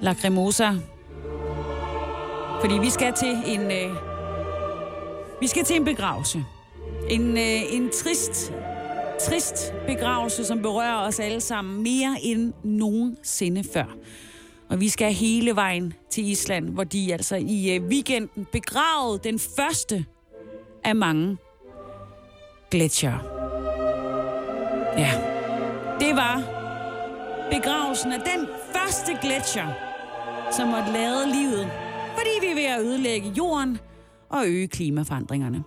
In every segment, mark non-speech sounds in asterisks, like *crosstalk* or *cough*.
Lacrimosa. Fordi vi skal til en... Øh, vi skal til en begravelse. En, øh, en trist, trist begravelse, som berører os alle sammen mere end nogensinde før. Og vi skal hele vejen til Island, hvor de altså i øh, weekenden begravede den første af mange gletsjer. Ja, det var begravelsen af den første gletsjer, som måtte lade livet, fordi vi er ved at ødelægge jorden og øge klimaforandringerne.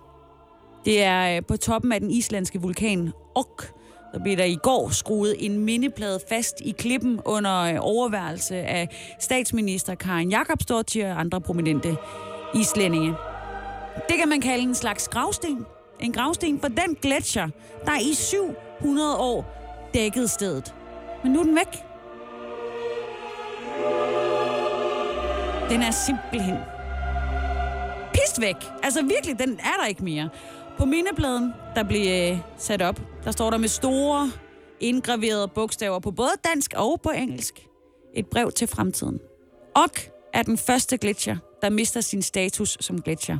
Det er øh, på toppen af den islandske vulkan Ok, der blev der i går skruet en mindeplade fast i klippen under øh, overværelse af statsminister Karin Jakobsdottir og andre prominente islændinge. Det kan man kalde en slags gravsten. En gravsten for den gletsjer, der i 700 år dækkede stedet. Men nu er den væk. Den er simpelthen pist væk. Altså virkelig, den er der ikke mere. På mindebladen, der blev øh, sat op, der står der med store indgraverede bogstaver på både dansk og på engelsk. Et brev til fremtiden. Og er den første gletsjer, der mister sin status som gletsjer.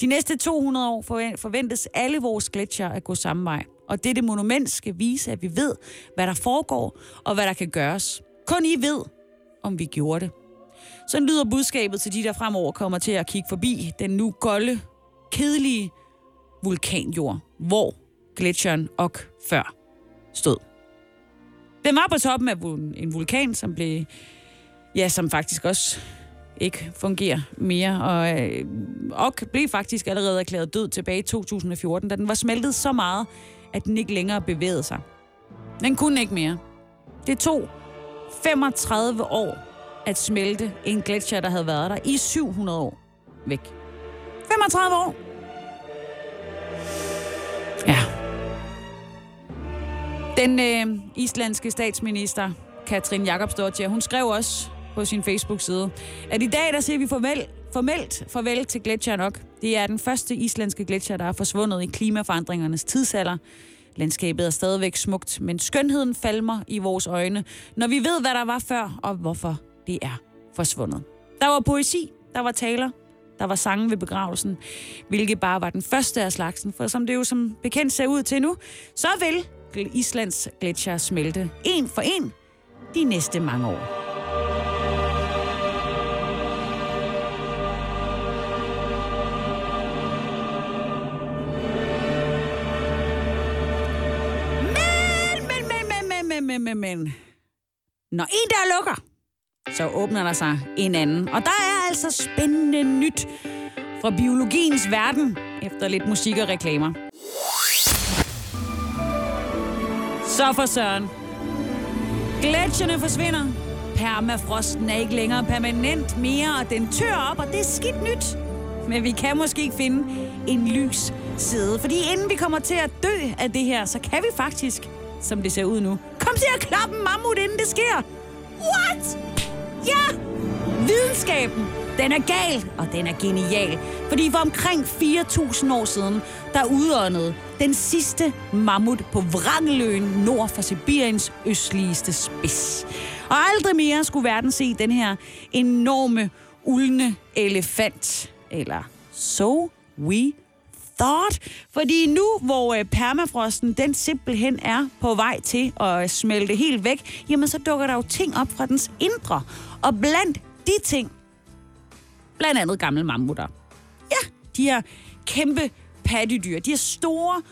De næste 200 år forventes alle vores gletsjer at gå samme vej. Og dette monument skal vise, at vi ved, hvad der foregår og hvad der kan gøres. Kun I ved, om vi gjorde det. Sådan lyder budskabet til de, der fremover kommer til at kigge forbi den nu golde, kedelige vulkanjord, hvor gletsjeren og før stod. Den var på toppen af en vulkan, som blev, ja, som faktisk også ikke fungerer mere. Og øh, blev faktisk allerede erklæret død tilbage i 2014, da den var smeltet så meget, at den ikke længere bevægede sig. Den kunne ikke mere. Det tog 35 år at smelte en gletsjer, der havde været der i 700 år væk. 35 år! Ja. Den øh, islandske statsminister, Katrin Jakobsdottir, hun skrev også på sin Facebook-side, at i dag der siger vi farvel, formelt farvel til gletsjeren nok. Det er den første islandske gletsjer, der er forsvundet i klimaforandringernes tidsalder. Landskabet er stadigvæk smukt, men skønheden falmer i vores øjne, når vi ved, hvad der var før og hvorfor det er forsvundet. Der var poesi, der var taler, der var sange ved begravelsen, hvilket bare var den første af slagsen, for som det jo som bekendt ser ud til nu, så vil Islands gletsjer smelte en for en de næste mange år. Men, men, men, men, men. Når en der lukker, så åbner der sig en anden. Og der er altså spændende nyt fra biologiens verden, efter lidt musik og reklamer. Så for søren. Gletsjerne forsvinder. Permafrosten er ikke længere permanent mere, og den tør op, og det er skidt nyt. Men vi kan måske ikke finde en lys side. Fordi inden vi kommer til at dø af det her, så kan vi faktisk, som det ser ud nu, komme til at klappe en mammut, inden det sker. What? Ja! Videnskaben, den er gal, og den er genial. Fordi for omkring 4.000 år siden, der udåndede den sidste mammut på Vrangeløen nord for Sibiriens østligste spids. Og aldrig mere skulle verden se den her enorme, ulne elefant. Eller so we thought. Fordi nu, hvor øh, permafrosten den simpelthen er på vej til at smelte helt væk, jamen så dukker der jo ting op fra dens indre. Og blandt de ting, blandt andet gamle mammutter. Ja, de her kæmpe pattedyr, de her store,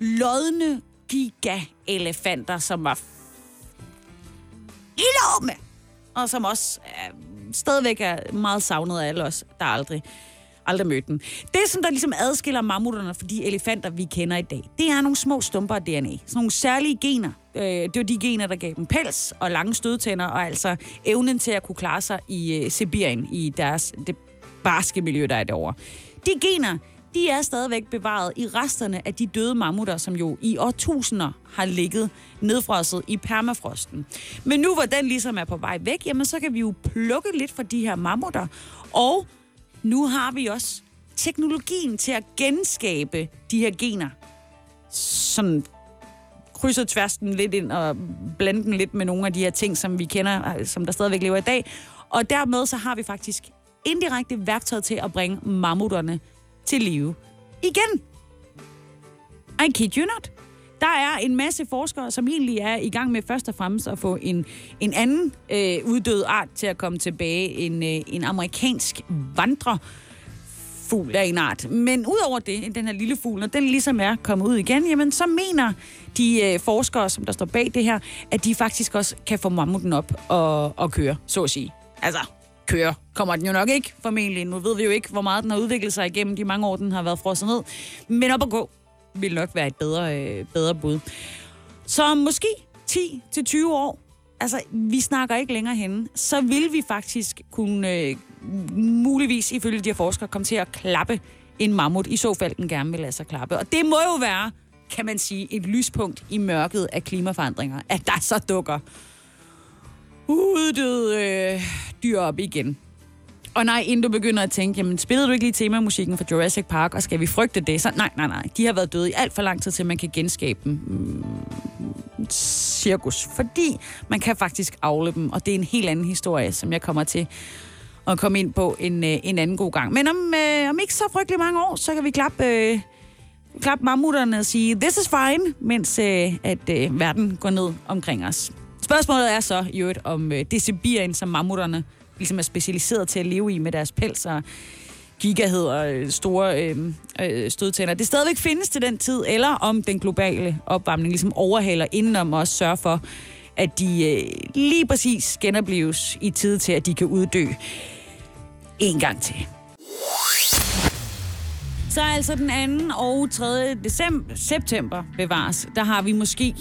lodne giga-elefanter, som var enorme, og som også øh, stadigvæk er meget savnet af alle os, der aldrig aldrig mødt den. Det, som der ligesom adskiller mammutterne fra de elefanter, vi kender i dag, det er nogle små stumper af DNA. Sådan nogle særlige gener, Øh, det var de gener, der gav dem pels og lange stødtænder, og altså evnen til at kunne klare sig i øh, Sibirien, i deres, det barske miljø, der er derovre. De gener, de er stadigvæk bevaret i resterne af de døde mammutter, som jo i årtusinder har ligget nedfrosset i permafrosten. Men nu hvor den ligesom er på vej væk, jamen så kan vi jo plukke lidt fra de her mammutter. Og nu har vi også teknologien til at genskabe de her gener. Sådan krydser tværs den lidt ind og blande den lidt med nogle af de her ting, som vi kender, som der stadigvæk lever i dag. Og dermed så har vi faktisk indirekte værktøj til at bringe mammutterne til live igen. I kid you not. Der er en masse forskere, som egentlig er i gang med først og fremmest at få en, en anden øh, uddød art til at komme tilbage. En, øh, en amerikansk vandrer fugl af en art. Men udover det, den her lille fugl, når den ligesom er kommet ud igen, jamen så mener de øh, forskere, som der står bag det her, at de faktisk også kan få mammuten op og, og køre, så at sige. Altså, køre kommer den jo nok ikke, formentlig. Nu ved vi jo ikke, hvor meget den har udviklet sig igennem de mange år, den har været frosset ned. Men op at gå vil nok være et bedre, øh, bedre bud. Så måske 10-20 år, altså vi snakker ikke længere henne, så vil vi faktisk kunne øh, muligvis, ifølge de her forskere, komme til at klappe en mammut, i så fald den gerne vil lade sig klappe. Og det må jo være, kan man sige, et lyspunkt i mørket af klimaforandringer, at der så dukker uddøde øh, dyr op igen. Og nej, inden du begynder at tænke, jamen spillede du ikke lige temamusikken fra Jurassic Park, og skal vi frygte det? Så nej, nej, nej. De har været døde i alt for lang tid til, man kan genskabe dem. Mm, cirkus. Fordi man kan faktisk afle dem, og det er en helt anden historie, som jeg kommer til at komme ind på en, øh, en anden god gang. Men om, øh, om ikke så frygtelig mange år, så kan vi klappe, øh, klap mammutterne og sige, this is fine, mens øh, at øh, verden går ned omkring os. Spørgsmålet er så i øvrigt, om øh, det Sibirien, som mammutterne ligesom er specialiseret til at leve i med deres pels og gigahed og øh, store øh, øh, stødtænder, det stadigvæk findes til den tid, eller om den globale opvarmning ligesom overhaler indenom og også sørger for, at de øh, lige præcis genopleves i tid til, at de kan uddø en gang til. Så altså den 2. og 3. December, september bevares, der har vi måske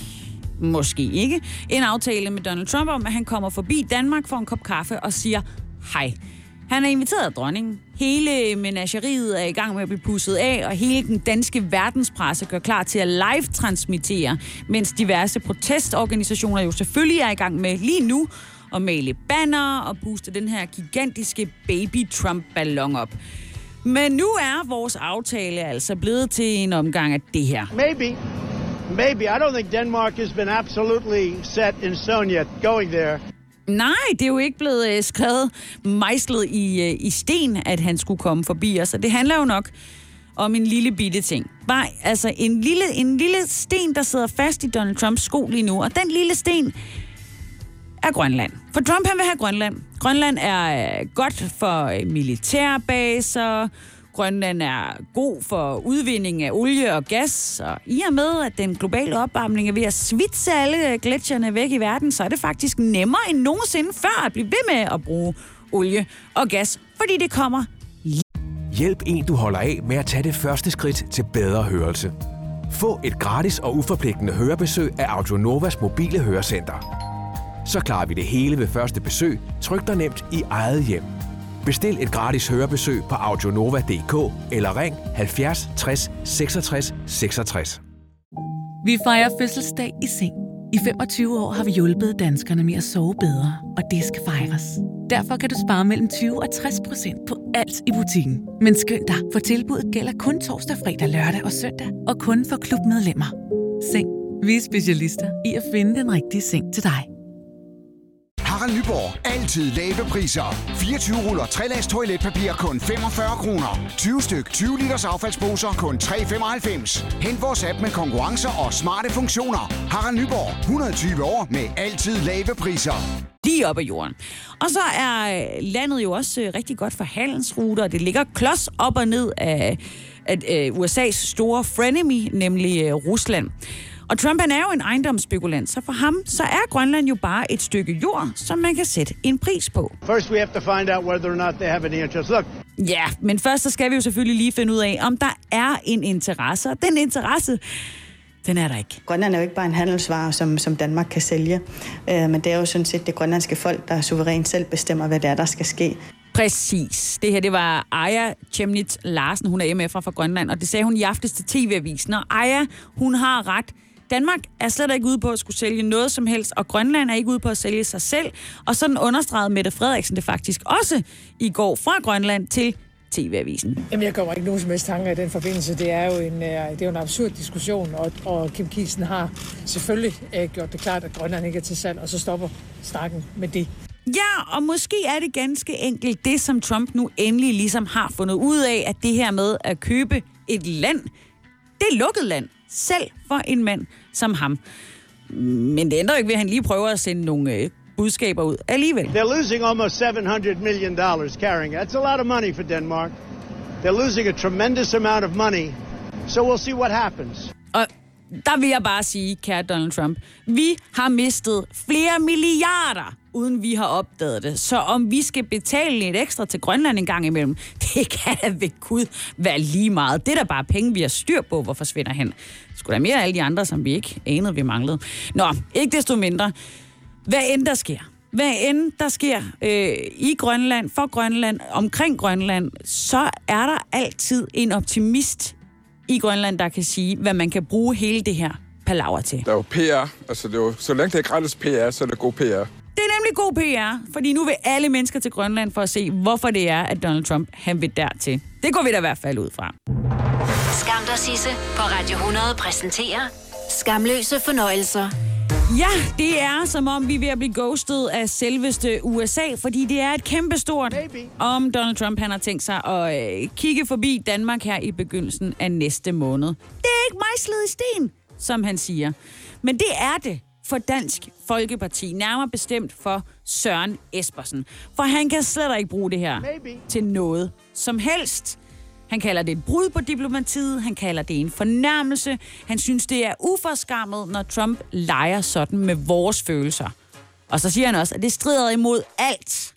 måske ikke, en aftale med Donald Trump om, at han kommer forbi Danmark for en kop kaffe og siger hej. Han er inviteret af dronningen. Hele menageriet er i gang med at blive pusset af, og hele den danske verdenspresse gør klar til at live-transmittere, mens diverse protestorganisationer jo selvfølgelig er i gang med lige nu at male banner og booste den her gigantiske baby-Trump-ballon op. Men nu er vores aftale altså blevet til en omgang af det her. Maybe Maybe. I don't think Denmark has been absolutely set in stone yet going there. Nej, det er jo ikke blevet øh, skrevet mejslet i, øh, i sten, at han skulle komme forbi os. Og det handler jo nok om en lille bitte ting. Bare, altså en lille, en lille sten, der sidder fast i Donald Trumps sko lige nu. Og den lille sten er Grønland. For Trump han vil have Grønland. Grønland er øh, godt for øh, militærbaser, Grønland er god for udvinding af olie og gas, og i og med, at den globale opvarmning er ved at svitse alle gletsjerne væk i verden, så er det faktisk nemmere end nogensinde før at blive ved med at bruge olie og gas, fordi det kommer Hjælp en, du holder af med at tage det første skridt til bedre hørelse. Få et gratis og uforpligtende hørebesøg af Audionovas mobile hørecenter. Så klarer vi det hele ved første besøg, tryk dig nemt i eget hjem. Bestil et gratis hørebesøg på audionova.dk eller ring 70 60 66 66. Vi fejrer fødselsdag i seng. I 25 år har vi hjulpet danskerne med at sove bedre, og det skal fejres. Derfor kan du spare mellem 20 og 60 procent på alt i butikken. Men skynd dig, for tilbuddet gælder kun torsdag, fredag, lørdag og søndag, og kun for klubmedlemmer. Seng. Vi er specialister i at finde den rigtige seng til dig. Harald Nyborg. Altid lave priser. 24 ruller 3 lags toiletpapir kun 45 kroner. 20 styk 20 liters affaldsposer kun 3,95. Hent vores app med konkurrencer og smarte funktioner. Harald Nyborg. 120 år med altid lave priser. Lige op ad jorden. Og så er øh, landet jo også øh, rigtig godt for handelsruter. Det ligger klods op og ned af, at, øh, USA's store frenemy, nemlig øh, Rusland. Og Trump han er jo en ejendomsspekulant, så for ham så er Grønland jo bare et stykke jord, som man kan sætte en pris på. First we have to find out whether or not they have any interest. Look, Ja, men først så skal vi jo selvfølgelig lige finde ud af, om der er en interesse. Og den interesse, Den er der ikke. Grønland er jo ikke bare en handelsvare, som, som Danmark kan sælge, øh, men det er jo sådan set det grønlandske folk, der suverænt selv bestemmer, hvad det er, der skal ske. Præcis. Det her, det var Aya Chemnitz Larsen. Hun er MF'er fra Grønland, og det sagde hun i aftes til TV-avisen. Og Aya, hun har ret. Danmark er slet ikke ude på at skulle sælge noget som helst, og Grønland er ikke ude på at sælge sig selv. Og sådan understregede Mette Frederiksen det faktisk også i går fra Grønland til TV-avisen. Jamen, jeg kommer ikke nogen som helst tanker i den forbindelse. Det er jo en, øh, det er jo en absurd diskussion, og, og Kim Kielsen har selvfølgelig uh, gjort det klart, at Grønland ikke er til salg, og så stopper snakken med det. Ja, og måske er det ganske enkelt det, som Trump nu endelig ligesom har fundet ud af, at det her med at købe et land, det er lukket land, selv for en mand som ham. Men det ændrer ikke ved, at han lige prøver at sende nogle øh, budskaber ud alligevel. They're losing almost 700 million dollars carrying. That's a lot of money for Denmark. They're losing a tremendous amount of money. So we'll see what happens. Og der vil jeg bare sige, kære Donald Trump, vi har mistet flere milliarder, uden vi har opdaget det. Så om vi skal betale lidt ekstra til Grønland en gang imellem, *laughs* det kan da ved Gud være lige meget. Det er da bare penge, vi har styr på, hvor forsvinder hen. Skulle der mere af alle de andre, som vi ikke anede, vi manglede. Nå, ikke desto mindre. Hvad end der sker, hvad end der sker øh, i Grønland, for Grønland, omkring Grønland, så er der altid en optimist i Grønland, der kan sige, hvad man kan bruge hele det her palaver til. Der er jo PR. Altså, det er jo, så længe det er gratis PR, så er det god PR. Det er nemlig god PR, fordi nu vil alle mennesker til Grønland for at se, hvorfor det er, at Donald Trump han vil dertil. Det går vi da i hvert fald ud fra. Skam dig, Sisse, på Radio 100 præsenterer Skamløse fornøjelser. Ja, det er som om, vi er ved at blive ghostet af selveste USA, fordi det er et kæmpestort, om Donald Trump han har tænkt sig at øh, kigge forbi Danmark her i begyndelsen af næste måned. Det er ikke mejslet i sten, som han siger. Men det er det for Dansk Folkeparti, nærmere bestemt for Søren Espersen. For han kan slet ikke bruge det her Maybe. til noget som helst. Han kalder det et brud på diplomatiet, han kalder det en fornærmelse. Han synes, det er uforskammet, når Trump leger sådan med vores følelser. Og så siger han også, at det strider imod alt,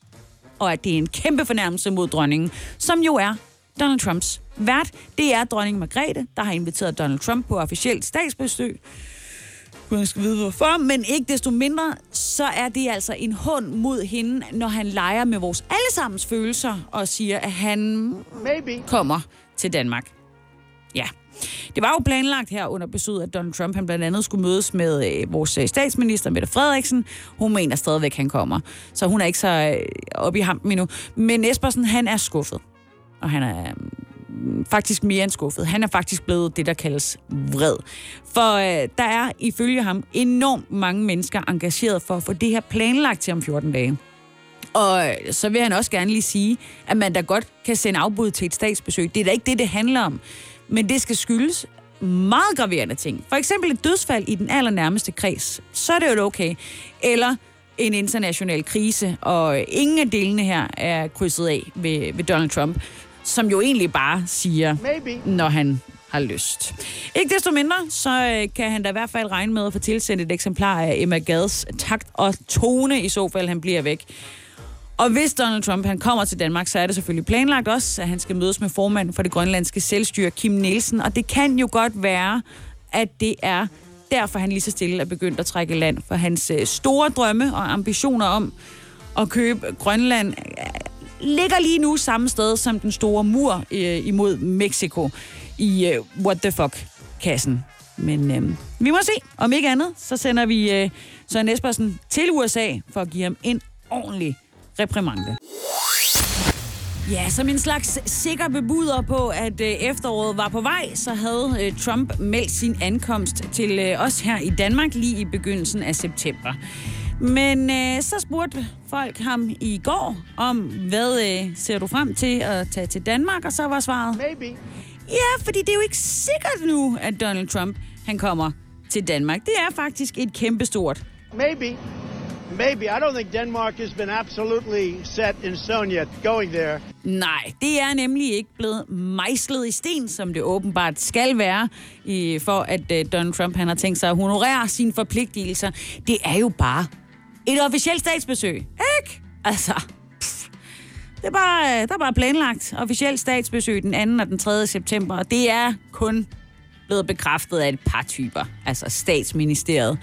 og at det er en kæmpe fornærmelse mod dronningen, som jo er Donald Trumps vært. Det er dronning Margrethe, der har inviteret Donald Trump på officielt statsbesøg. Hun skal vide hvorfor, men ikke desto mindre, så er det altså en hund mod hende, når han leger med vores allesammens følelser og siger, at han Maybe. kommer til Danmark. Ja. Det var jo planlagt her under besøget, at Donald Trump han blandt andet skulle mødes med øh, vores øh, statsminister, Mette Frederiksen. Hun mener stadigvæk, han kommer. Så hun er ikke så øh, oppe i hampen endnu. Men Espersen, han er skuffet. Og han er øh, faktisk mere end skuffet. Han er faktisk blevet det, der kaldes vred. For øh, der er ifølge ham enormt mange mennesker engageret for at få det her planlagt til om 14 dage. Og øh, så vil han også gerne lige sige, at man da godt kan sende afbud til et statsbesøg. Det er da ikke det, det handler om. Men det skal skyldes meget graverende ting. For eksempel et dødsfald i den allernærmeste kreds. Så er det jo okay. Eller en international krise, og ingen af delene her er krydset af ved, ved Donald Trump, som jo egentlig bare siger, Maybe. når han har lyst. Ikke desto mindre, så øh, kan han da i hvert fald regne med at få tilsendt et eksemplar af Emma Gads takt og tone, i så fald han bliver væk. Og hvis Donald Trump han kommer til Danmark, så er det selvfølgelig planlagt også, at han skal mødes med formanden for det grønlandske selvstyre, Kim Nielsen. Og det kan jo godt være, at det er derfor, han lige så stille er begyndt at trække land. For hans øh, store drømme og ambitioner om at købe Grønland ligger lige nu samme sted som den store mur øh, imod Mexico i øh, What the Fuck-kassen. Men øh, vi må se. Om ikke andet, så sender vi øh, Søren Espersen til USA for at give ham en ordentlig reprimande. Ja, som en slags sikker bebuder på, at øh, efteråret var på vej, så havde øh, Trump meldt sin ankomst til øh, os her i Danmark lige i begyndelsen af september. Men øh, så spurgte folk ham i går om, hvad øh, ser du frem til at tage til Danmark? Og så var svaret, Maybe. ja, fordi det er jo ikke sikkert nu, at Donald Trump han kommer til Danmark. Det er faktisk et kæmpestort Maybe. Maybe. I don't think Denmark has been absolutely set in stone yet going there. Nej, det er nemlig ikke blevet mejslet i sten, som det åbenbart skal være, for at uh, Donald Trump han har tænkt sig at honorere sine forpligtelser. Det er jo bare et officielt statsbesøg, ikke? Altså, pff. det er bare, der er bare planlagt officielt statsbesøg den 2. og den 3. september, og det er kun blevet bekræftet af et par typer. Altså statsministeriet,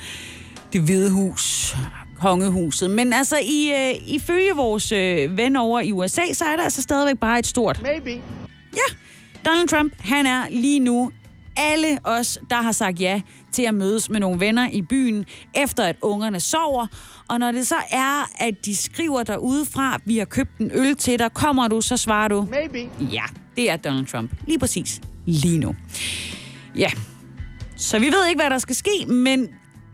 det hvide hus, kongehuset. Men altså, i, øh, ifølge vores øh, ven over i USA, så er der altså stadigvæk bare et stort... Maybe. Ja, Donald Trump, han er lige nu alle os, der har sagt ja til at mødes med nogle venner i byen, efter at ungerne sover. Og når det så er, at de skriver derude fra, vi har købt en øl til dig, kommer du, så svarer du, Maybe. ja, det er Donald Trump. Lige præcis. Lige nu. Ja. Så vi ved ikke, hvad der skal ske, men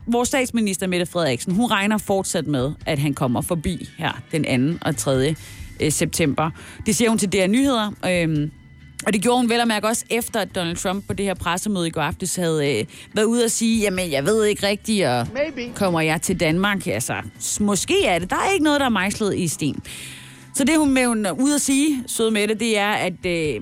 vores statsminister, Mette Frederiksen, hun regner fortsat med, at han kommer forbi her den 2. og 3. øh, september. Det siger hun til DR Nyheder. Øhm, og det gjorde hun vel og mærke også efter, at Donald Trump på det her pressemøde i går aftes havde øh, været ude og sige, jamen jeg ved ikke rigtigt, og Maybe. kommer jeg til Danmark? Altså, måske er det. Der er ikke noget, der er mejslet i sten. Så det, hun med hun er ude at sige, søde med det, det er, at øh,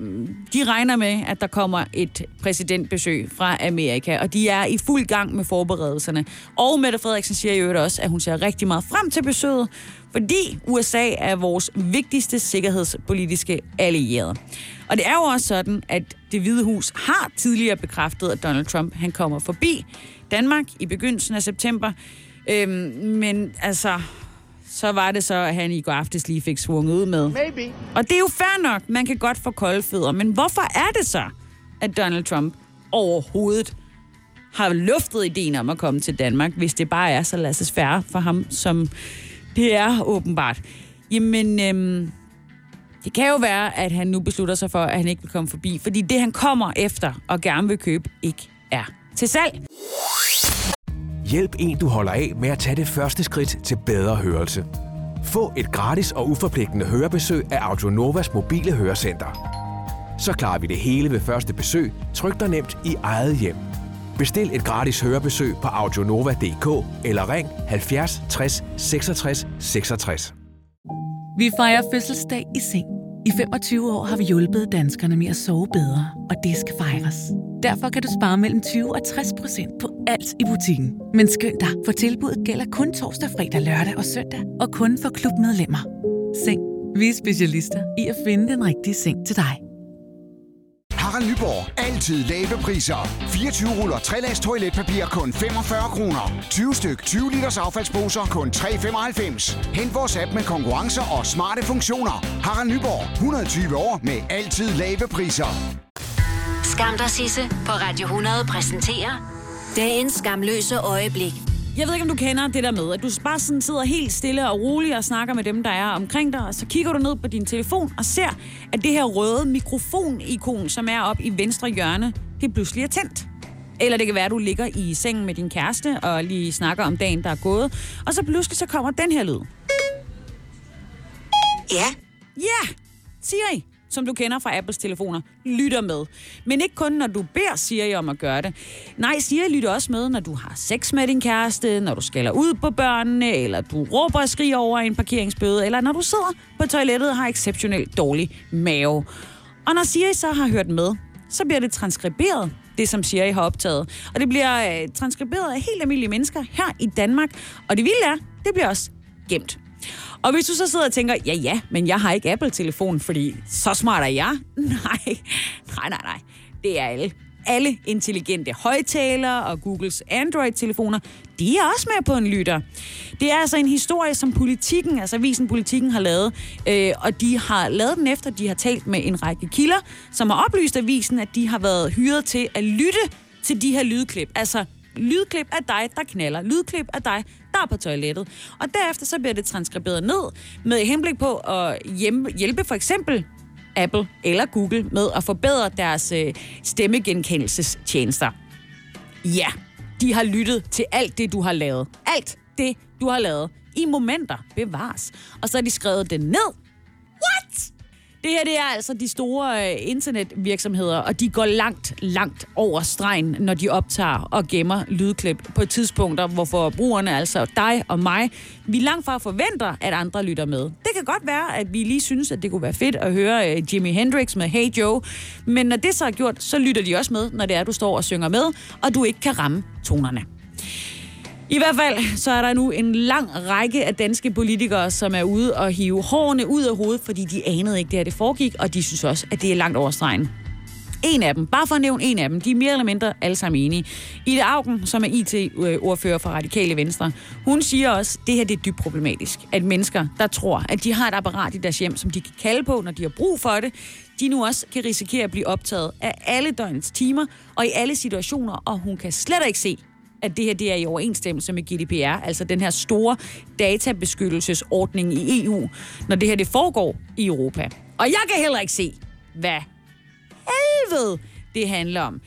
de regner med, at der kommer et præsidentbesøg fra Amerika, og de er i fuld gang med forberedelserne. Og Mette Frederiksen siger jo også, at hun ser rigtig meget frem til besøget, fordi USA er vores vigtigste sikkerhedspolitiske allierede. Og det er jo også sådan, at det hvide hus har tidligere bekræftet, at Donald Trump han kommer forbi Danmark i begyndelsen af september. Øhm, men altså, så var det så, at han i går aftes lige fik svunget ud med. Maybe. Og det er jo fair nok, man kan godt få kolde fødder, men hvorfor er det så, at Donald Trump overhovedet har luftet ideen om at komme til Danmark, hvis det bare er så lasses færre for ham, som det er åbenbart? Jamen, øhm, det kan jo være, at han nu beslutter sig for, at han ikke vil komme forbi, fordi det, han kommer efter og gerne vil købe, ikke er til salg. Hjælp en, du holder af med at tage det første skridt til bedre hørelse. Få et gratis og uforpligtende hørebesøg af Audionovas mobile hørecenter. Så klarer vi det hele ved første besøg, tryk dig nemt i eget hjem. Bestil et gratis hørebesøg på audionova.dk eller ring 70 60 66 66. Vi fejrer fødselsdag i seng. I 25 år har vi hjulpet danskerne med at sove bedre, og det skal fejres. Derfor kan du spare mellem 20 og 60 procent på alt i butikken. Men skynd dig, for tilbuddet gælder kun torsdag, fredag, lørdag og søndag, og kun for klubmedlemmer. Seng. Vi er specialister i at finde den rigtige seng til dig. Harald Nyborg. Altid lave priser. 24 ruller 3 lags toiletpapir kun 45 kroner. 20 styk 20 liters affaldsposer kun 3,95. Hent vores app med konkurrencer og smarte funktioner. Harald Nyborg. 120 år med altid lave priser. Skam dig, Sisse på Radio 100 præsenterer dagens skamløse øjeblik. Jeg ved ikke, om du kender det der med, at du bare sådan sidder helt stille og roligt og snakker med dem, der er omkring dig, og så kigger du ned på din telefon og ser, at det her røde mikrofonikon, som er op i venstre hjørne, det pludselig er tændt. Eller det kan være, at du ligger i sengen med din kæreste og lige snakker om dagen, der er gået, og så pludselig så kommer den her lyd. Ja, Ja, Siri, som du kender fra Apples telefoner, lytter med. Men ikke kun, når du beder Siri om at gøre det. Nej, Siri lytter også med, når du har sex med din kæreste, når du skælder ud på børnene, eller du råber og skriger over en parkeringsbøde, eller når du sidder på toilettet og har exceptionelt dårlig mave. Og når Siri så har hørt med, så bliver det transkriberet, det som Siri har optaget. Og det bliver øh, transkriberet af helt almindelige mennesker her i Danmark. Og det vilde er, det bliver også gemt. Og hvis du så sidder og tænker, ja ja, men jeg har ikke Apple-telefon, fordi så smart er jeg. *laughs* Nej, nej, nej, nej. Det er alle. Alle intelligente højtalere og Googles Android-telefoner, de er også med på en lytter. Det er altså en historie, som politikken, altså avisen Politikken har lavet, øh, og de har lavet den efter, de har talt med en række kilder, som har oplyst avisen, at de har været hyret til at lytte til de her lydklip. Altså lydklip af dig, der knaller. Lydklip af dig, der er på toilettet. Og derefter så bliver det transkriberet ned med henblik på at hjælpe, for eksempel Apple eller Google med at forbedre deres øh, stemmegenkendelsestjenester. Ja, de har lyttet til alt det, du har lavet. Alt det, du har lavet. I momenter bevares. Og så har de skrevet det ned. What? Det her det er altså de store øh, internetvirksomheder, og de går langt, langt over stregen, når de optager og gemmer lydklip på tidspunkter, hvor forbrugerne, altså dig og mig, vi langt fra forventer, at andre lytter med. Det kan godt være, at vi lige synes, at det kunne være fedt at høre øh, Jimi Hendrix med Hey Joe, men når det så er gjort, så lytter de også med, når det er, du står og synger med, og du ikke kan ramme tonerne. I hvert fald så er der nu en lang række af danske politikere, som er ude og hive hårene ud af hovedet, fordi de anede ikke, det her det foregik, og de synes også, at det er langt over stregen. En af dem, bare for at nævne en af dem, de er mere eller mindre alle sammen enige. Ida Augen, som er IT-ordfører for Radikale Venstre, hun siger også, at det her det er dybt problematisk. At mennesker, der tror, at de har et apparat i deres hjem, som de kan kalde på, når de har brug for det, de nu også kan risikere at blive optaget af alle døgnets timer og i alle situationer, og hun kan slet ikke se, at det her det er i overensstemmelse med GDPR, altså den her store databeskyttelsesordning i EU, når det her det foregår i Europa. Og jeg kan heller ikke se, hvad helvede det handler om.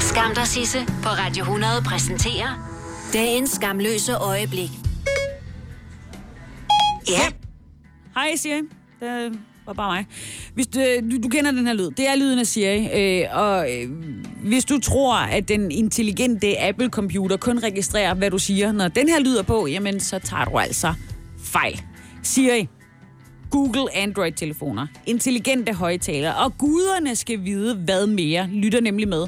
Skam dig, Sisse, på Radio 100 præsenterer dagens skamløse øjeblik. Ja. Hej Siri, det var bare mig. Hvis du, du, du kender den her lyd, det er lyden af Siri, øh, og øh, hvis du tror, at den intelligente Apple-computer kun registrerer, hvad du siger, når den her lyder på, jamen så tager du altså fejl. Siri, Google Android-telefoner, intelligente højtalere, og guderne skal vide, hvad mere lytter nemlig med.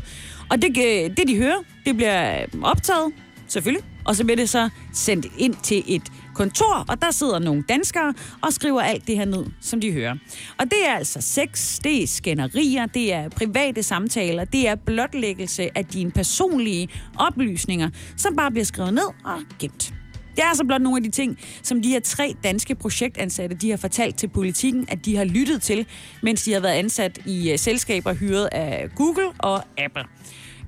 Og det, øh, det de hører, det bliver optaget, selvfølgelig, og så bliver det så sendt ind til et kontor, og der sidder nogle danskere og skriver alt det her ned, som de hører. Og det er altså sex, det er skænderier, det er private samtaler, det er blotlæggelse af dine personlige oplysninger, som bare bliver skrevet ned og gemt. Det er altså blot nogle af de ting, som de her tre danske projektansatte, de har fortalt til politikken, at de har lyttet til, mens de har været ansat i øh, selskaber hyret af Google og Apple.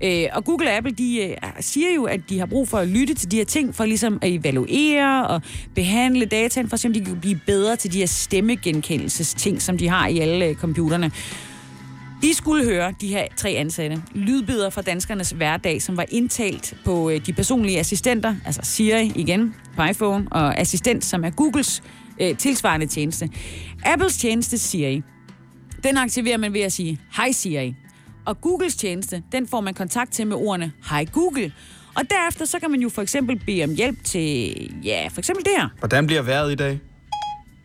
Øh, og Google og Apple, de øh, siger jo, at de har brug for at lytte til de her ting, for ligesom at evaluere og behandle dataen, for eksempel de kan blive bedre til de her stemmegenkendelsesting, som de har i alle øh, computerne. De skulle høre, de her tre ansatte, lydbilleder fra danskernes hverdag, som var indtalt på øh, de personlige assistenter, altså Siri igen på iPhone, og assistent, som er Googles øh, tilsvarende tjeneste. Apples tjeneste Siri, den aktiverer man ved at sige, hej Siri. Og Googles tjeneste, den får man kontakt til med ordene, hej Google. Og derefter så kan man jo for eksempel bede om hjælp til, ja, for eksempel det her. Hvordan bliver vejret i dag?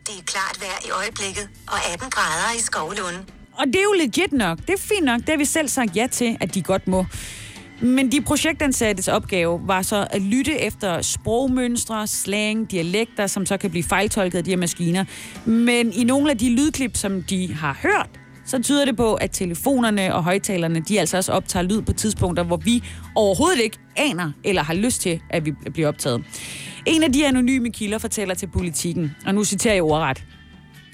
Det er klart vejr i øjeblikket, og 18 grader i Skovlunde. Og det er jo legit nok. Det er fint nok. Det har vi selv sagt ja til, at de godt må. Men de projektansattes opgave var så at lytte efter sprogmønstre, slang, dialekter, som så kan blive fejltolket af de her maskiner. Men i nogle af de lydklip, som de har hørt, så tyder det på, at telefonerne og højtalerne, de altså også optager lyd på tidspunkter, hvor vi overhovedet ikke aner eller har lyst til, at vi bliver optaget. En af de anonyme kilder fortæller til politikken, og nu citerer jeg ordret.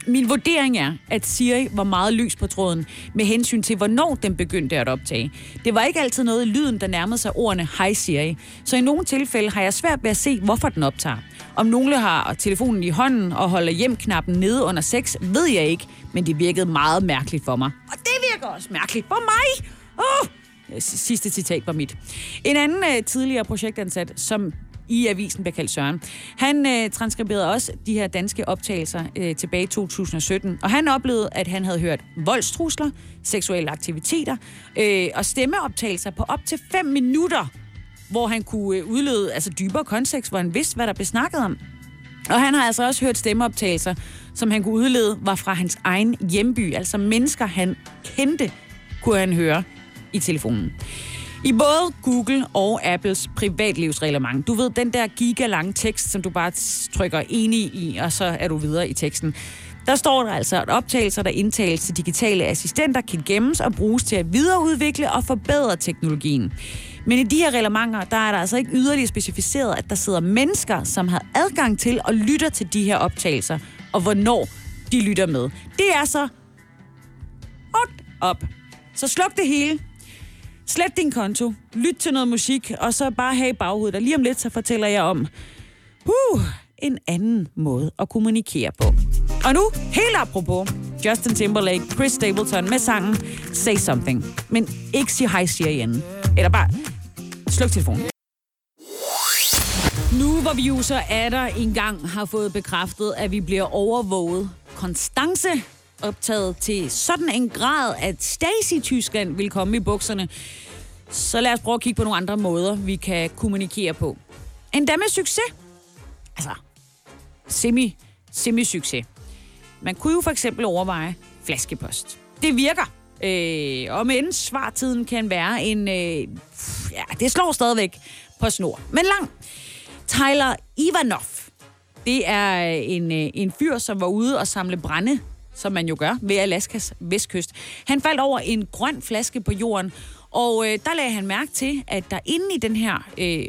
Min vurdering er, at Siri var meget lys på tråden med hensyn til, hvornår den begyndte at optage. Det var ikke altid noget i lyden, der nærmede sig ordene Hej Siri, så i nogle tilfælde har jeg svært ved at se, hvorfor den optager. Om nogle har telefonen i hånden og holder hjem-knappen nede under sex, ved jeg ikke, men det virkede meget mærkeligt for mig. Og det virker også mærkeligt for mig! Oh! Sidste citat var mit. En anden uh, tidligere projektansat, som i avisen bliver kaldt Søren. Han øh, transkriberede også de her danske optagelser øh, tilbage i 2017, og han oplevede, at han havde hørt voldstrusler, seksuelle aktiviteter øh, og stemmeoptagelser på op til 5 minutter, hvor han kunne øh, udlede altså dybere kontekst, hvor han vidste, hvad der blev snakket om. Og han har altså også hørt stemmeoptagelser, som han kunne udlede, var fra hans egen hjemby. Altså mennesker, han kendte, kunne han høre i telefonen. I både Google og Apples privatlivsreglement. Du ved, den der gigalange tekst, som du bare trykker enig i, og så er du videre i teksten. Der står der altså, at optagelser, der indtales til digitale assistenter, kan gemmes og bruges til at videreudvikle og forbedre teknologien. Men i de her reglementer, der er der altså ikke yderligere specificeret, at der sidder mennesker, som har adgang til og lytter til de her optagelser, og hvornår de lytter med. Det er så op. Så sluk det hele, Slet din konto, lyt til noget musik, og så bare have i baghovedet. Og lige om lidt, så fortæller jeg om uh, en anden måde at kommunikere på. Og nu, helt apropos, Justin Timberlake, Chris Stapleton med sangen Say Something. Men ikke sig hej, siger igen. Eller bare sluk telefonen. Nu hvor vi jo så er der engang har fået bekræftet, at vi bliver overvåget. Konstance optaget til sådan en grad, at Stasi-Tyskland vil komme i bukserne. Så lad os prøve at kigge på nogle andre måder, vi kan kommunikere på. Endda med succes. Altså, semi, semi-succes. Man kunne jo for eksempel overveje flaskepost. Det virker. Øh, og men svartiden kan være en... Øh, ja, det slår stadigvæk på snor, men lang. Tyler Ivanov, det er en, øh, en fyr, som var ude og samle brænde som man jo gør ved Alaskas vestkyst. Han faldt over en grøn flaske på jorden, og øh, der lagde han mærke til, at der inde i den her øh,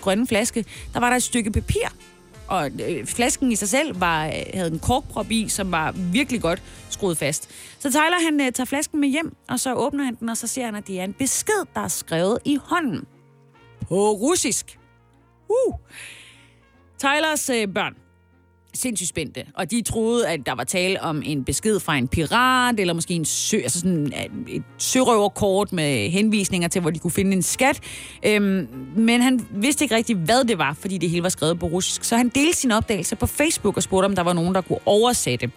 grønne flaske, der var der et stykke papir. Og øh, flasken i sig selv var, øh, havde en korkprop i, som var virkelig godt skruet fast. Så Tyler han øh, tager flasken med hjem, og så åbner han den, og så ser han, at det er en besked, der er skrevet i hånden. På russisk. Uh. Tylers øh, børn sindssygt spændte, og de troede, at der var tale om en besked fra en pirat, eller måske en sø, altså sådan øh, et sørøverkort med henvisninger til, hvor de kunne finde en skat. Øhm, men han vidste ikke rigtig, hvad det var, fordi det hele var skrevet på russisk. Så han delte sin opdagelse på Facebook og spurgte, om der var nogen, der kunne oversætte.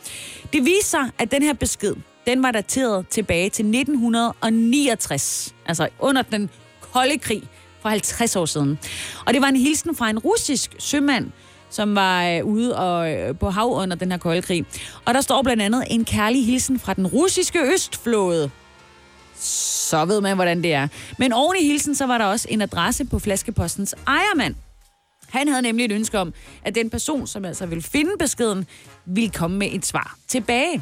Det viste sig, at den her besked, den var dateret tilbage til 1969, altså under den kolde krig for 50 år siden. Og det var en hilsen fra en russisk sømand, som var øh, ude og, øh, på hav under den her kolde krig. Og der står blandt andet en kærlig hilsen fra den russiske østflåde. Så ved man, hvordan det er. Men oven i hilsen, så var der også en adresse på flaskepostens ejermand. Han havde nemlig et ønske om, at den person, som altså ville finde beskeden, ville komme med et svar tilbage.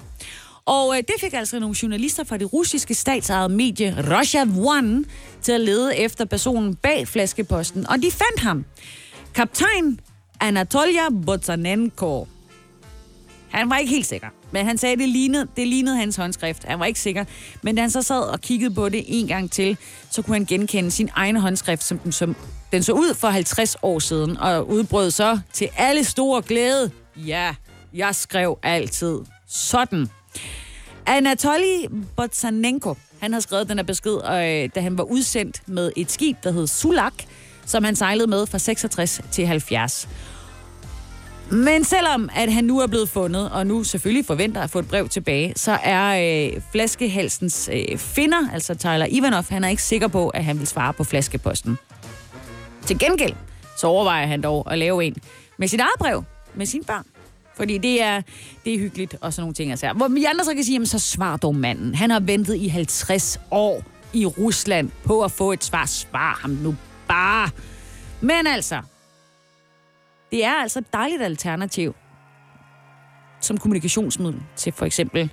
Og øh, det fik altså nogle journalister fra det russiske statsejede medie Russia One til at lede efter personen bag flaskeposten, og de fandt ham. Kaptajn Anatolia Botanenko. Han var ikke helt sikker, men han sagde, at det lignede, det lignede hans håndskrift. Han var ikke sikker, men da han så sad og kiggede på det en gang til, så kunne han genkende sin egen håndskrift, som den, som den så ud for 50 år siden, og udbrød så til alle store glæde. Ja, jeg skrev altid sådan. Anatoly Botsanenko, han havde skrevet den her besked, øh, da han var udsendt med et skib, der hed Sulak, som han sejlede med fra 66 til 70. Men selvom at han nu er blevet fundet, og nu selvfølgelig forventer at få et brev tilbage, så er øh, flaskehalsens øh, finder, altså Tyler Ivanov, han er ikke sikker på, at han vil svare på flaskeposten. Til gengæld, så overvejer han dog at lave en med sit eget brev, med sine børn. Fordi det er, det er hyggeligt og sådan nogle ting. Altså. Hvor vi andre så kan sige, jamen så svar dog manden. Han har ventet i 50 år i Rusland på at få et svar. Svar ham nu bare. Men altså, det er altså et dejligt alternativ som kommunikationsmiddel til for eksempel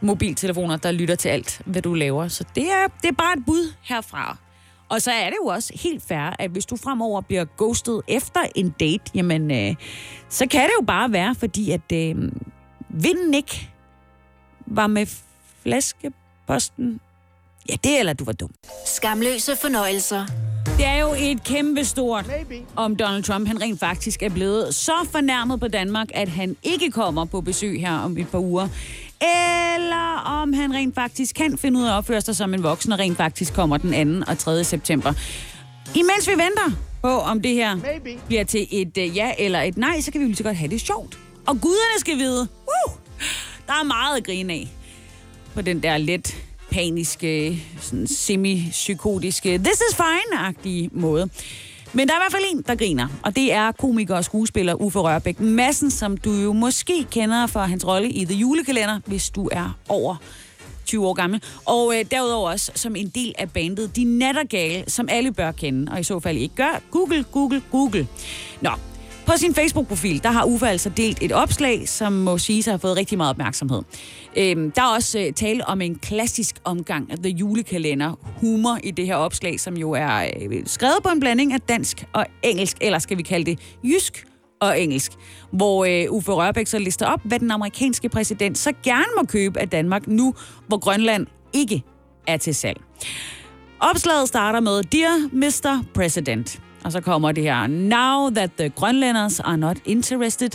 mobiltelefoner, der lytter til alt, hvad du laver. Så det er, det er bare et bud herfra. Og så er det jo også helt fair, at hvis du fremover bliver ghostet efter en date, jamen, øh, så kan det jo bare være, fordi at øh, vinden ikke var med flaskeposten. Ja, det eller du var dum. Skamløse fornøjelser. Det er jo et kæmpestort, om Donald Trump han rent faktisk er blevet så fornærmet på Danmark, at han ikke kommer på besøg her om et par uger. Eller om han rent faktisk kan finde ud af at opføre sig som en voksen, og rent faktisk kommer den 2. og 3. september. Imens vi venter på, om det her Maybe. bliver til et uh, ja eller et nej, så kan vi jo lige så godt have det sjovt. Og guderne skal vide, uh, der er meget at grine af på den der lidt paniske, sådan semi-psykotiske, this is fine-agtige måde. Men der er i hvert fald en, der griner, og det er komiker og skuespiller Uffe Rørbæk Madsen, som du jo måske kender for hans rolle i The Julekalender, hvis du er over 20 år gammel. Og øh, derudover også som en del af bandet De Nattergale, som alle bør kende, og i så fald ikke gør. Google, Google, Google. Nå, på sin Facebook-profil, der har Uffe altså delt et opslag, som må sige sig har fået rigtig meget opmærksomhed. Øhm, der er også øh, tale om en klassisk omgang af The Julekalender humor i det her opslag, som jo er øh, skrevet på en blanding af dansk og engelsk, eller skal vi kalde det jysk og engelsk, hvor øh, Uffe Rørbæk så lister op, hvad den amerikanske præsident så gerne må købe af Danmark nu, hvor Grønland ikke er til salg. Opslaget starter med, Dear Mr. President. Og så kommer det her, Now that the Grønlanders are not interested,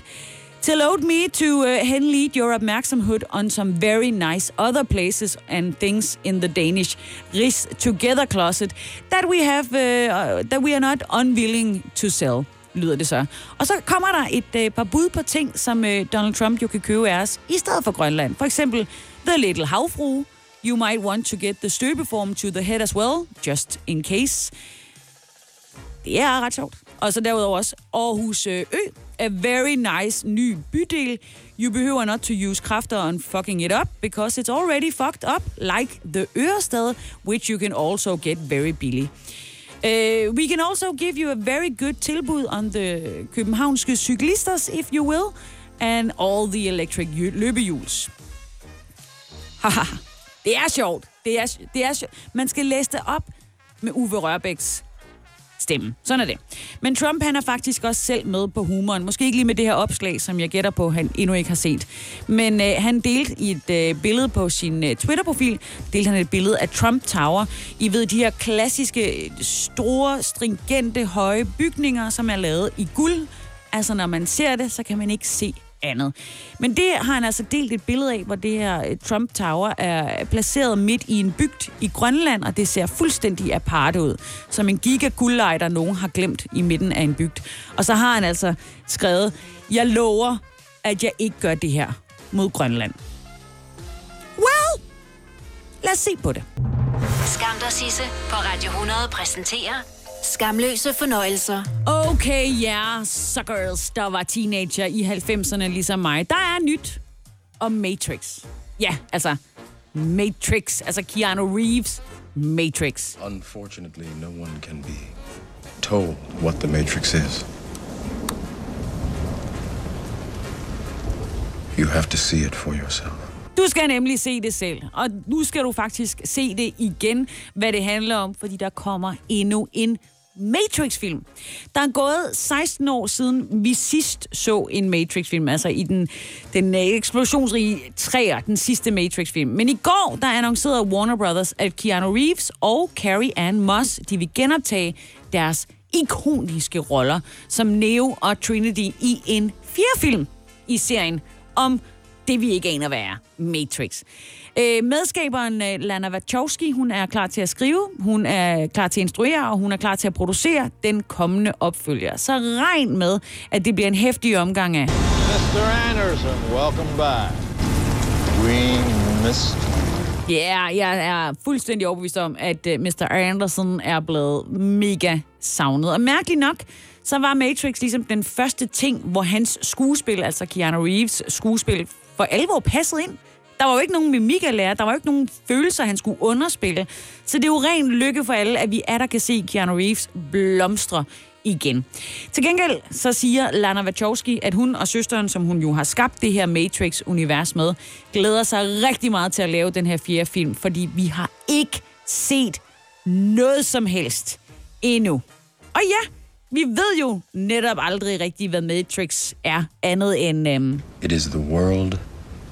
tillot me to uh, henlead your opmærksomhed on some very nice other places and things in the Danish Ris Together closet that we have uh, uh, that we are not unwilling to sell lyder det så. Og så kommer der et øh, par bud på ting, som øh, Donald Trump jo kan købe af os, i stedet for Grønland. For eksempel The Little Havfrue. You might want to get the støbeform to the head as well, just in case. Det er ret sjovt. Og så derudover også Aarhus øh, Ø. A very nice ny bydel. You behøver not to use kræfter on fucking it up, because it's already fucked up, like the Ørestad, which you can also get very billig. Uh, øh, we can also give you a very good tilbud on the københavnske cyklisters, if you will, and all the electric løbehjuls. Haha. det er sjovt. Det er, det er sjovt. Man skal læse det op med Uwe Rørbæks stemme. Sådan er det. Men Trump han er faktisk også selv med på humoren. Måske ikke lige med det her opslag, som jeg gætter på, han endnu ikke har set. Men øh, han delte i et øh, billede på sin øh, Twitter-profil, delte han et billede af Trump Tower. I ved, de her klassiske, store, stringente, høje bygninger, som er lavet i guld. Altså, når man ser det, så kan man ikke se andet. Men det har han altså delt et billede af, hvor det her øh, Trump Tower er placeret midt i en bygd i Grønland, og det ser fuldstændig aparte ud. Som en giga der nogen har glemt i midten af en bygd. Og så har han altså skrevet, jeg lover, at jeg ikke gør det her mod Grønland. Well, lad os se på det. Skam dig, Sisse, på Radio 100 præsenterer Skamløse fornøjelser. Okay, ja, yeah, suckers, der var teenager i 90'erne ligesom mig. Der er nyt om Matrix. Ja, altså Matrix, altså Keanu Reeves Matrix. Unfortunately, no one can be told what the Matrix is. You have to see it for yourself. Du skal nemlig se det selv, og nu skal du faktisk se det igen, hvad det handler om, fordi der kommer endnu en Matrix-film. Der er gået 16 år siden, vi sidst så en Matrix-film, altså i den, den øh, eksplosionsrige træer, den sidste Matrix-film. Men i går, der annoncerede Warner Brothers, at Keanu Reeves og Carrie Ann Moss, de vil genoptage deres ikoniske roller som Neo og Trinity i en fjerde film i serien om det, vi ikke aner, hvad er Matrix. Øh, medskaberen øh, Lana Wachowski, hun er klar til at skrive, hun er klar til at instruere, og hun er klar til at producere den kommende opfølger. Så regn med, at det bliver en hæftig omgang af... Mr. Anderson, welcome back. Green Mist. Ja, yeah, jeg er fuldstændig overbevist om, at uh, Mr. Anderson er blevet mega savnet. Og mærkeligt nok, så var Matrix ligesom den første ting, hvor hans skuespil, altså Keanu Reeves skuespil, for alvor passede ind. Der var jo ikke nogen mimik at lære, der var jo ikke nogen følelser, han skulle underspille. Så det er jo ren lykke for alle, at vi er der kan se Keanu Reeves blomstre igen. Til gengæld så siger Lana Wachowski, at hun og søsteren, som hun jo har skabt det her Matrix-univers med, glæder sig rigtig meget til at lave den her fjerde film, fordi vi har ikke set noget som helst endnu. Og ja, vi ved jo netop aldrig rigtig, hvad Matrix er andet end... Um... It is the world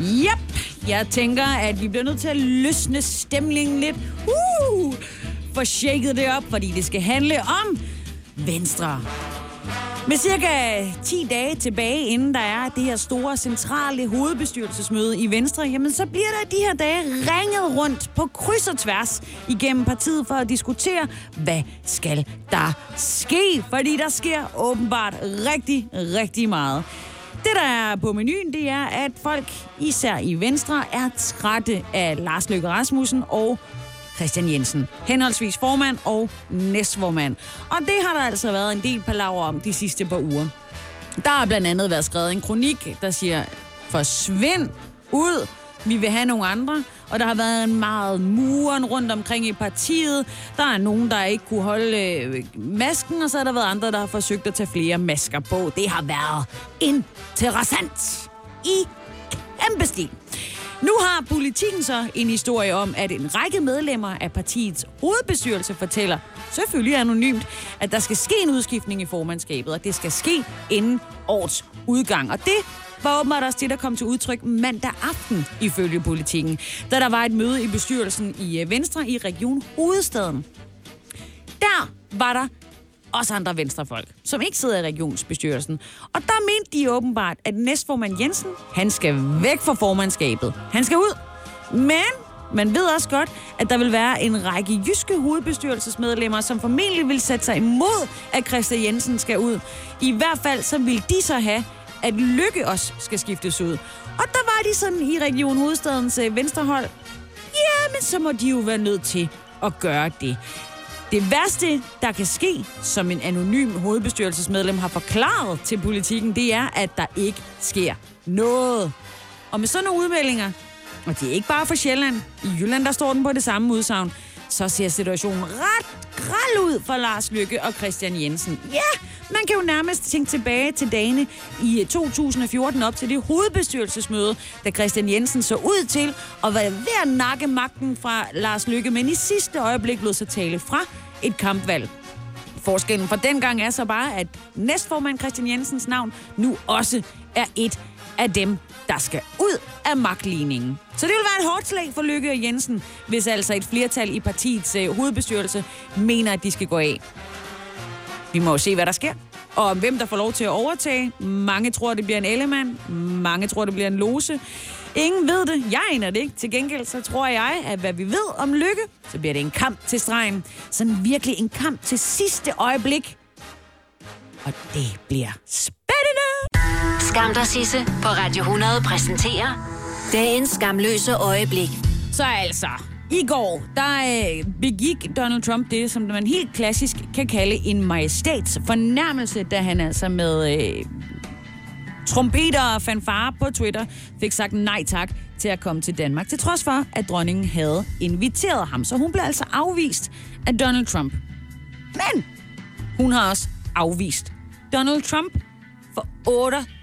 Yep, jeg tænker, at vi bliver nødt til at løsne stemningen lidt. Uh, for shaket det op, fordi det skal handle om Venstre. Med cirka 10 dage tilbage, inden der er det her store centrale hovedbestyrelsesmøde i Venstre, jamen så bliver der de her dage ringet rundt på kryds og tværs igennem partiet for at diskutere, hvad skal der ske? Fordi der sker åbenbart rigtig, rigtig meget. Det, der er på menuen, det er, at folk, især i Venstre, er trætte af Lars Løkke Rasmussen og Christian Jensen, henholdsvis formand og næstformand. Og det har der altså været en del palaver om de sidste par uger. Der har blandt andet været skrevet en kronik, der siger, forsvind ud, vi vil have nogle andre. Og der har været en meget muren rundt omkring i partiet. Der er nogen, der ikke kunne holde øh, masken, og så har der været andre, der har forsøgt at tage flere masker på. Det har været interessant i kæmpe stil. Nu har politikken så en historie om, at en række medlemmer af partiets hovedbestyrelse fortæller, selvfølgelig anonymt, at der skal ske en udskiftning i formandskabet, og det skal ske inden årets udgang. Og det var åbenbart også det, der kom til udtryk mandag aften, ifølge politikken, da der var et møde i bestyrelsen i øh, Venstre i Region Hovedstaden. Der var der også andre venstrefolk, som ikke sidder i regionsbestyrelsen. Og der mente de åbenbart, at næstformand Jensen, han skal væk fra formandskabet. Han skal ud. Men man ved også godt, at der vil være en række jyske hovedbestyrelsesmedlemmer, som formentlig vil sætte sig imod, at Christian Jensen skal ud. I hvert fald så vil de så have, at Lykke også skal skiftes ud. Og der var de sådan i Region Hovedstadens øh, venstrehold. Ja, jamen så må de jo være nødt til at gøre det. Det værste, der kan ske, som en anonym hovedbestyrelsesmedlem har forklaret til politikken, det er, at der ikke sker noget. Og med sådan nogle udmeldinger, og det er ikke bare for Sjælland, i Jylland der står den på det samme udsagn, så ser situationen ret kral ud for Lars Lykke og Christian Jensen. Ja, man kan jo nærmest tænke tilbage til dagene i 2014 op til det hovedbestyrelsesmøde, da Christian Jensen så ud til at være ved at nakke magten fra Lars Lykke, men i sidste øjeblik lod sig tale fra et kampvalg. Forskellen fra dengang er så bare, at næstformand Christian Jensens navn nu også er et af dem, der skal ud af magtligningen. Så det vil være et hårdt slag for Lykke og Jensen, hvis altså et flertal i partiets øh, hovedbestyrelse mener, at de skal gå af. Vi må jo se, hvad der sker. Og hvem der får lov til at overtage. Mange tror, det bliver en Ellemann. Mange tror, det bliver en Lose. Ingen ved det. Jeg aner det ikke. Til gengæld så tror jeg, at hvad vi ved om Lykke, så bliver det en kamp til stregen. Sådan virkelig en kamp til sidste øjeblik. Og det bliver spændende. Skam dig, Sisse, på Radio 100 præsenterer dagens skamløse øjeblik. Så altså, i går, der øh, begik Donald Trump det, som man helt klassisk kan kalde en majestæts fornærmelse, da han altså med øh, trompeter og fanfare på Twitter fik sagt nej tak til at komme til Danmark, til trods for, at dronningen havde inviteret ham. Så hun blev altså afvist af Donald Trump. Men hun har også afvist Donald Trump for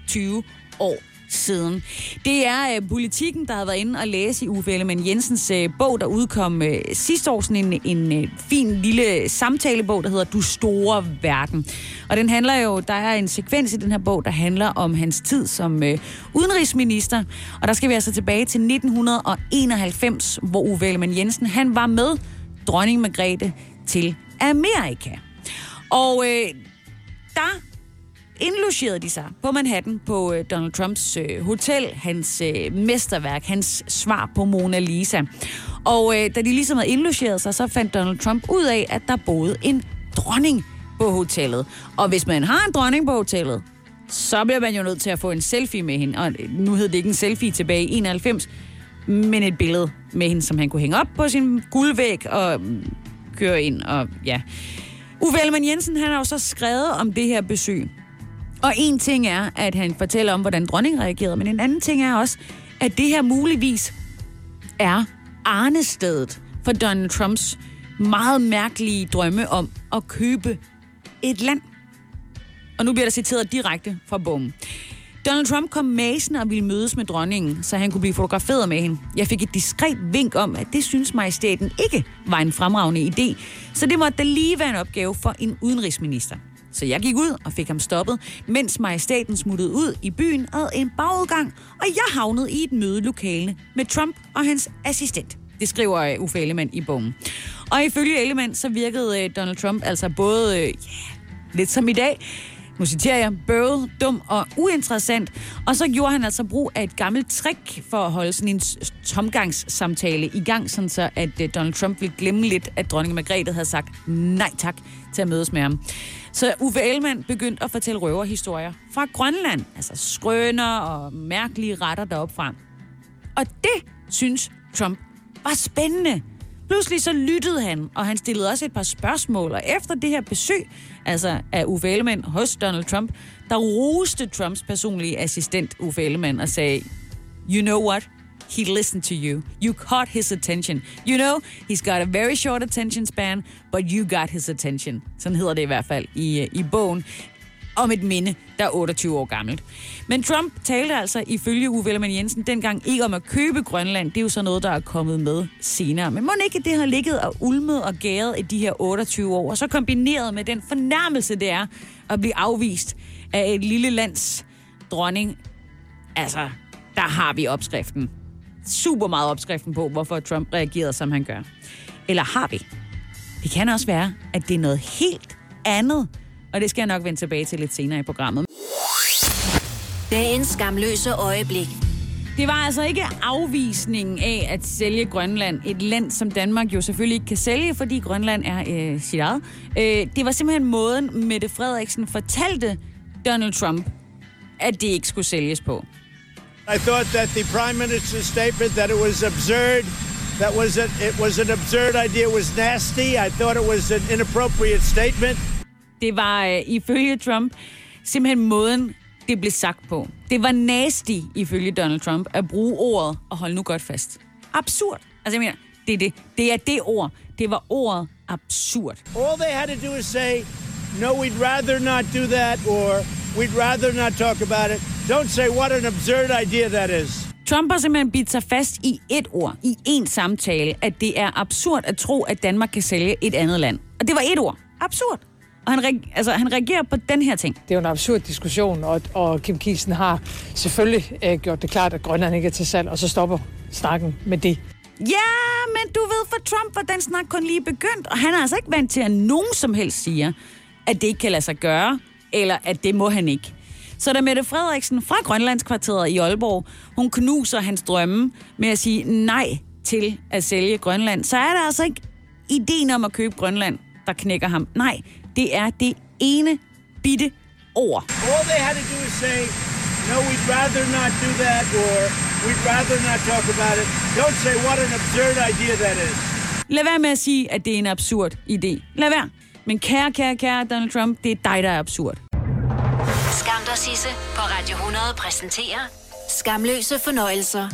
20 år siden. Det er øh, politikken, der har været inde og læse i Uffe Ellemann Jensens øh, bog, der udkom øh, sidste år, sådan en, en øh, fin lille samtalebog, der hedder Du Store Verden. Og den handler jo, der er en sekvens i den her bog, der handler om hans tid som øh, udenrigsminister. Og der skal vi altså tilbage til 1991, hvor Uffe Ellemann Jensen, han var med dronning Margrethe til Amerika. Og øh, der indlogerede de sig på Manhattan på øh, Donald Trumps øh, hotel, hans øh, mesterværk, hans svar på Mona Lisa. Og øh, da de ligesom havde indlogeret sig, så fandt Donald Trump ud af, at der boede en dronning på hotellet. Og hvis man har en dronning på hotellet, så bliver man jo nødt til at få en selfie med hende. Og øh, nu hed det ikke en selfie tilbage i 91, men et billede med hende, som han kunne hænge op på sin guldvæg og mm, køre ind. Og ja. Uffe Ellemann Jensen, han har jo så skrevet om det her besøg. Og en ting er, at han fortæller om, hvordan dronningen reagerede, men en anden ting er også, at det her muligvis er arnestedet for Donald Trumps meget mærkelige drømme om at købe et land. Og nu bliver der citeret direkte fra bogen. Donald Trump kom masen og ville mødes med dronningen, så han kunne blive fotograferet med hende. Jeg fik et diskret vink om, at det synes majestæten ikke var en fremragende idé, så det måtte da lige være en opgave for en udenrigsminister. Så jeg gik ud og fik ham stoppet, mens majestaten smuttede ud i byen ad en bagudgang, og jeg havnede i et mødelokale med Trump og hans assistent. Det skriver øh, Uffe Ellemann i bogen. Og ifølge Ellemann, så virkede øh, Donald Trump altså både, øh, yeah, lidt som i dag, nu citerer jeg, bøvet, dum og uinteressant. Og så gjorde han altså brug af et gammelt trick for at holde sådan en tomgangssamtale i gang, sådan så at Donald Trump ville glemme lidt, at dronning Margrethe havde sagt nej tak til at mødes med ham. Så Uffe Ellemann begyndte at fortælle røverhistorier fra Grønland. Altså skrøner og mærkelige retter deroppe fra. Og det synes Trump var spændende. Pludselig så lyttede han, og han stillede også et par spørgsmål. Og efter det her besøg, altså af Uffe Ellemann hos Donald Trump, der roste Trumps personlige assistent Uffe Ellemann og sagde, You know what? He listened to you. You caught his attention. You know, he's got a very short attention span, but you got his attention. Sådan hedder det i hvert fald i, i bogen om et minde, der er 28 år gammelt. Men Trump talte altså ifølge Uffe Ellemann Jensen dengang ikke om at købe Grønland. Det er jo så noget, der er kommet med senere. Men må ikke, det har ligget og ulmet og gæret i de her 28 år, og så kombineret med den fornærmelse, det er at blive afvist af et lille lands dronning. Altså, der har vi opskriften super meget opskriften på, hvorfor Trump reagerede, som han gør. Eller har vi? Det kan også være, at det er noget helt andet. Og det skal jeg nok vende tilbage til lidt senere i programmet. Dagens skamløse øjeblik. Det var altså ikke afvisningen af at sælge Grønland, et land, som Danmark jo selvfølgelig ikke kan sælge, fordi Grønland er øh, sit eget. Øh, det var simpelthen måden, Mette Frederiksen fortalte Donald Trump, at det ikke skulle sælges på. I thought that the Prime Minister's statement that it was absurd That was it. It was an absurd idea. Was nasty. I thought it was an inappropriate statement. Det var øh, ifølge Trump simpelthen måden, det blev sagt på. Det var nasty, ifølge Donald Trump, at bruge ordet, og hold nu godt fast. Absurd. Altså jeg mener, det er det. Det er det ord. Det var ordet absurd. All they had to do is say, no, we'd rather not do that, or we'd rather not talk about it. Don't say what an absurd idea that is. Trump har simpelthen bidt sig fast i et ord, i en samtale, at det er absurd at tro, at Danmark kan sælge et andet land. Og det var et ord. Absurd. Og han, reagerer, altså, han reagerer på den her ting. Det er jo en absurd diskussion, og, og Kim Kiesen har selvfølgelig øh, gjort det klart, at Grønland ikke er til salg, og så stopper snakken med det. Ja, men du ved, for Trump var den snak kun lige begyndt, og han er altså ikke vant til, at nogen som helst siger, at det ikke kan lade sig gøre, eller at det må han ikke. Så da Mette Frederiksen fra Grønlandskvarteret i Aalborg, hun knuser hans drømme med at sige nej til at sælge Grønland, så er det altså ikke ideen om at købe Grønland, der knækker ham. Nej, det er det ene bitte ord. All they had to do is say, no, we'd rather not do that, or we'd rather not talk about it. Don't say what an absurd idea that is. Lad være med at sige, at det er en absurd idé. Lad være. Men kære, kære, kære Donald Trump, det er dig, der er absurd. Skam dig, Sisse, på Radio 100 præsenterer Skamløse fornøjelser.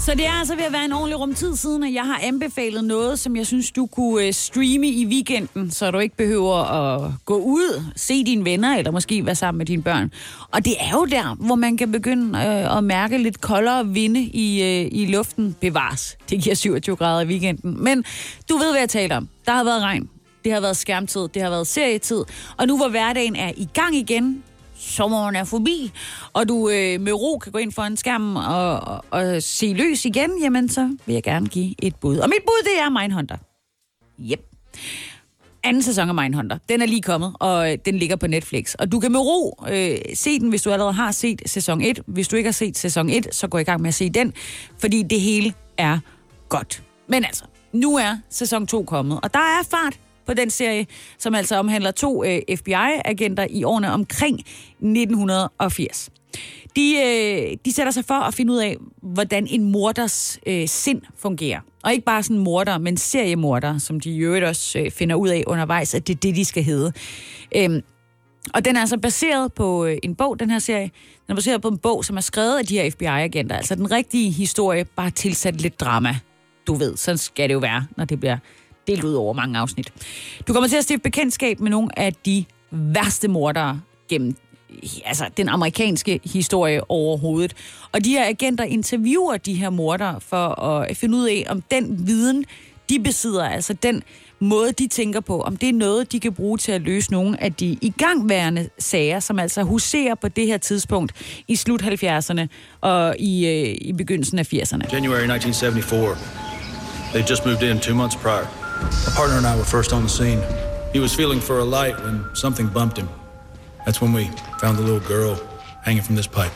Så det er altså ved at være en ordentlig rumtid siden, at jeg har anbefalet noget, som jeg synes, du kunne øh, streame i weekenden, så du ikke behøver at gå ud, se dine venner, eller måske være sammen med dine børn. Og det er jo der, hvor man kan begynde øh, at mærke lidt koldere vinde i, øh, i luften. Bevares. Det giver 27 grader i weekenden. Men du ved, hvad jeg taler om. Der har været regn. Det har været skærmtid. Det har været serietid. Og nu hvor hverdagen er i gang igen, sommeren er forbi, og du øh, med ro kan gå ind for en skærm og, og, og se løs igen, jamen så vil jeg gerne give et bud. Og mit bud, det er Mindhunter. Yep. Anden sæson af Mindhunter. Den er lige kommet, og øh, den ligger på Netflix. Og du kan med ro øh, se den, hvis du allerede har set sæson 1. Hvis du ikke har set sæson 1, så gå i gang med at se den, fordi det hele er godt. Men altså, nu er sæson 2 kommet, og der er fart på den serie, som altså omhandler to øh, FBI-agenter i årene omkring 1980. De, øh, de sætter sig for at finde ud af, hvordan en morders øh, sind fungerer. Og ikke bare sådan morder, men seriemorder, som de i øvrigt også øh, finder ud af undervejs, at det er det, de skal hedde. Øhm, og den er altså baseret på øh, en bog, den her serie. Den er baseret på en bog, som er skrevet af de her FBI-agenter. Altså den rigtige historie, bare tilsat lidt drama. Du ved, sådan skal det jo være, når det bliver delt ud over mange afsnit. Du kommer til at stifte bekendtskab med nogle af de værste mordere gennem altså, den amerikanske historie overhovedet. Og de her agenter interviewer de her mordere for at finde ud af, om den viden, de besidder, altså den måde, de tænker på, om det er noget, de kan bruge til at løse nogle af de igangværende sager, som altså huserer på det her tidspunkt i slut 70'erne og i, øh, i begyndelsen af 80'erne. January 1974. They just moved in two months prior. My partner and I were first on the scene. He was feeling for a light when something bumped him. That's when we found the little girl hanging from this pipe.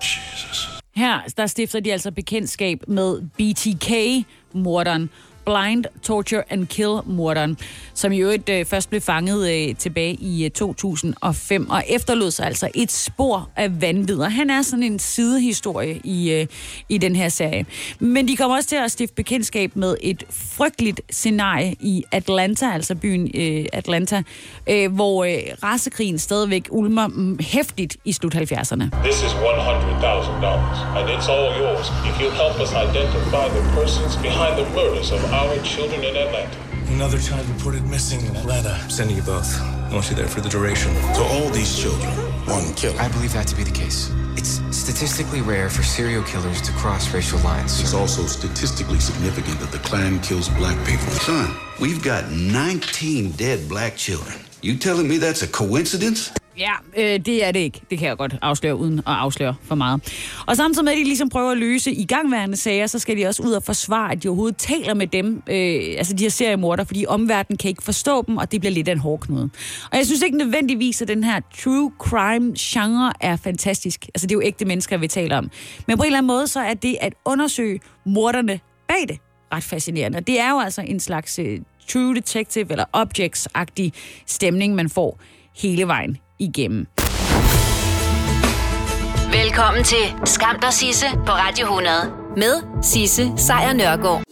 Jesus. Her der stifter de er altså bekendtskab med BTK-morderen. Blind Torture and Kill-morderen, som i øvrigt øh, først blev fanget øh, tilbage i øh, 2005, og efterlod sig altså et spor af vanvid. Han er sådan en sidehistorie i, øh, i den her serie. Men de kommer også til at stifte bekendtskab med et frygteligt scenarie i Atlanta, altså byen øh, Atlanta, øh, hvor øh, rasekrigen stadigvæk ulmer hæftigt i slut 70'erne. This is $100,000, and it's all yours if you help us identify the persons behind the murders of our children in Atlanta. Another child reported missing in Atlanta. Sending you both. I want you there for the duration. So all these children, one killer. I believe that to be the case. It's statistically rare for serial killers to cross racial lines. It's also statistically significant that the Klan kills black people. Son, we've got 19 dead black children. You telling me that's a coincidence? Ja, øh, det er det ikke. Det kan jeg godt afsløre, uden at afsløre for meget. Og samtidig med, at de ligesom prøver at løse igangværende sager, så skal de også ud og forsvare, at de overhovedet taler med dem, øh, altså de her seriemorder, fordi omverdenen kan ikke forstå dem, og det bliver lidt af en hårdknude. Og jeg synes ikke nødvendigvis, at den her true crime-genre er fantastisk. Altså det er jo ægte mennesker, vi taler om. Men på en eller anden måde, så er det at undersøge morderne bag det ret fascinerende. Og det er jo altså en slags øh, true detective eller objects-agtig stemning, man får hele vejen igennem. Velkommen til Skam der Sisse på Radio 100 med Sisse Sejr Nørgaard.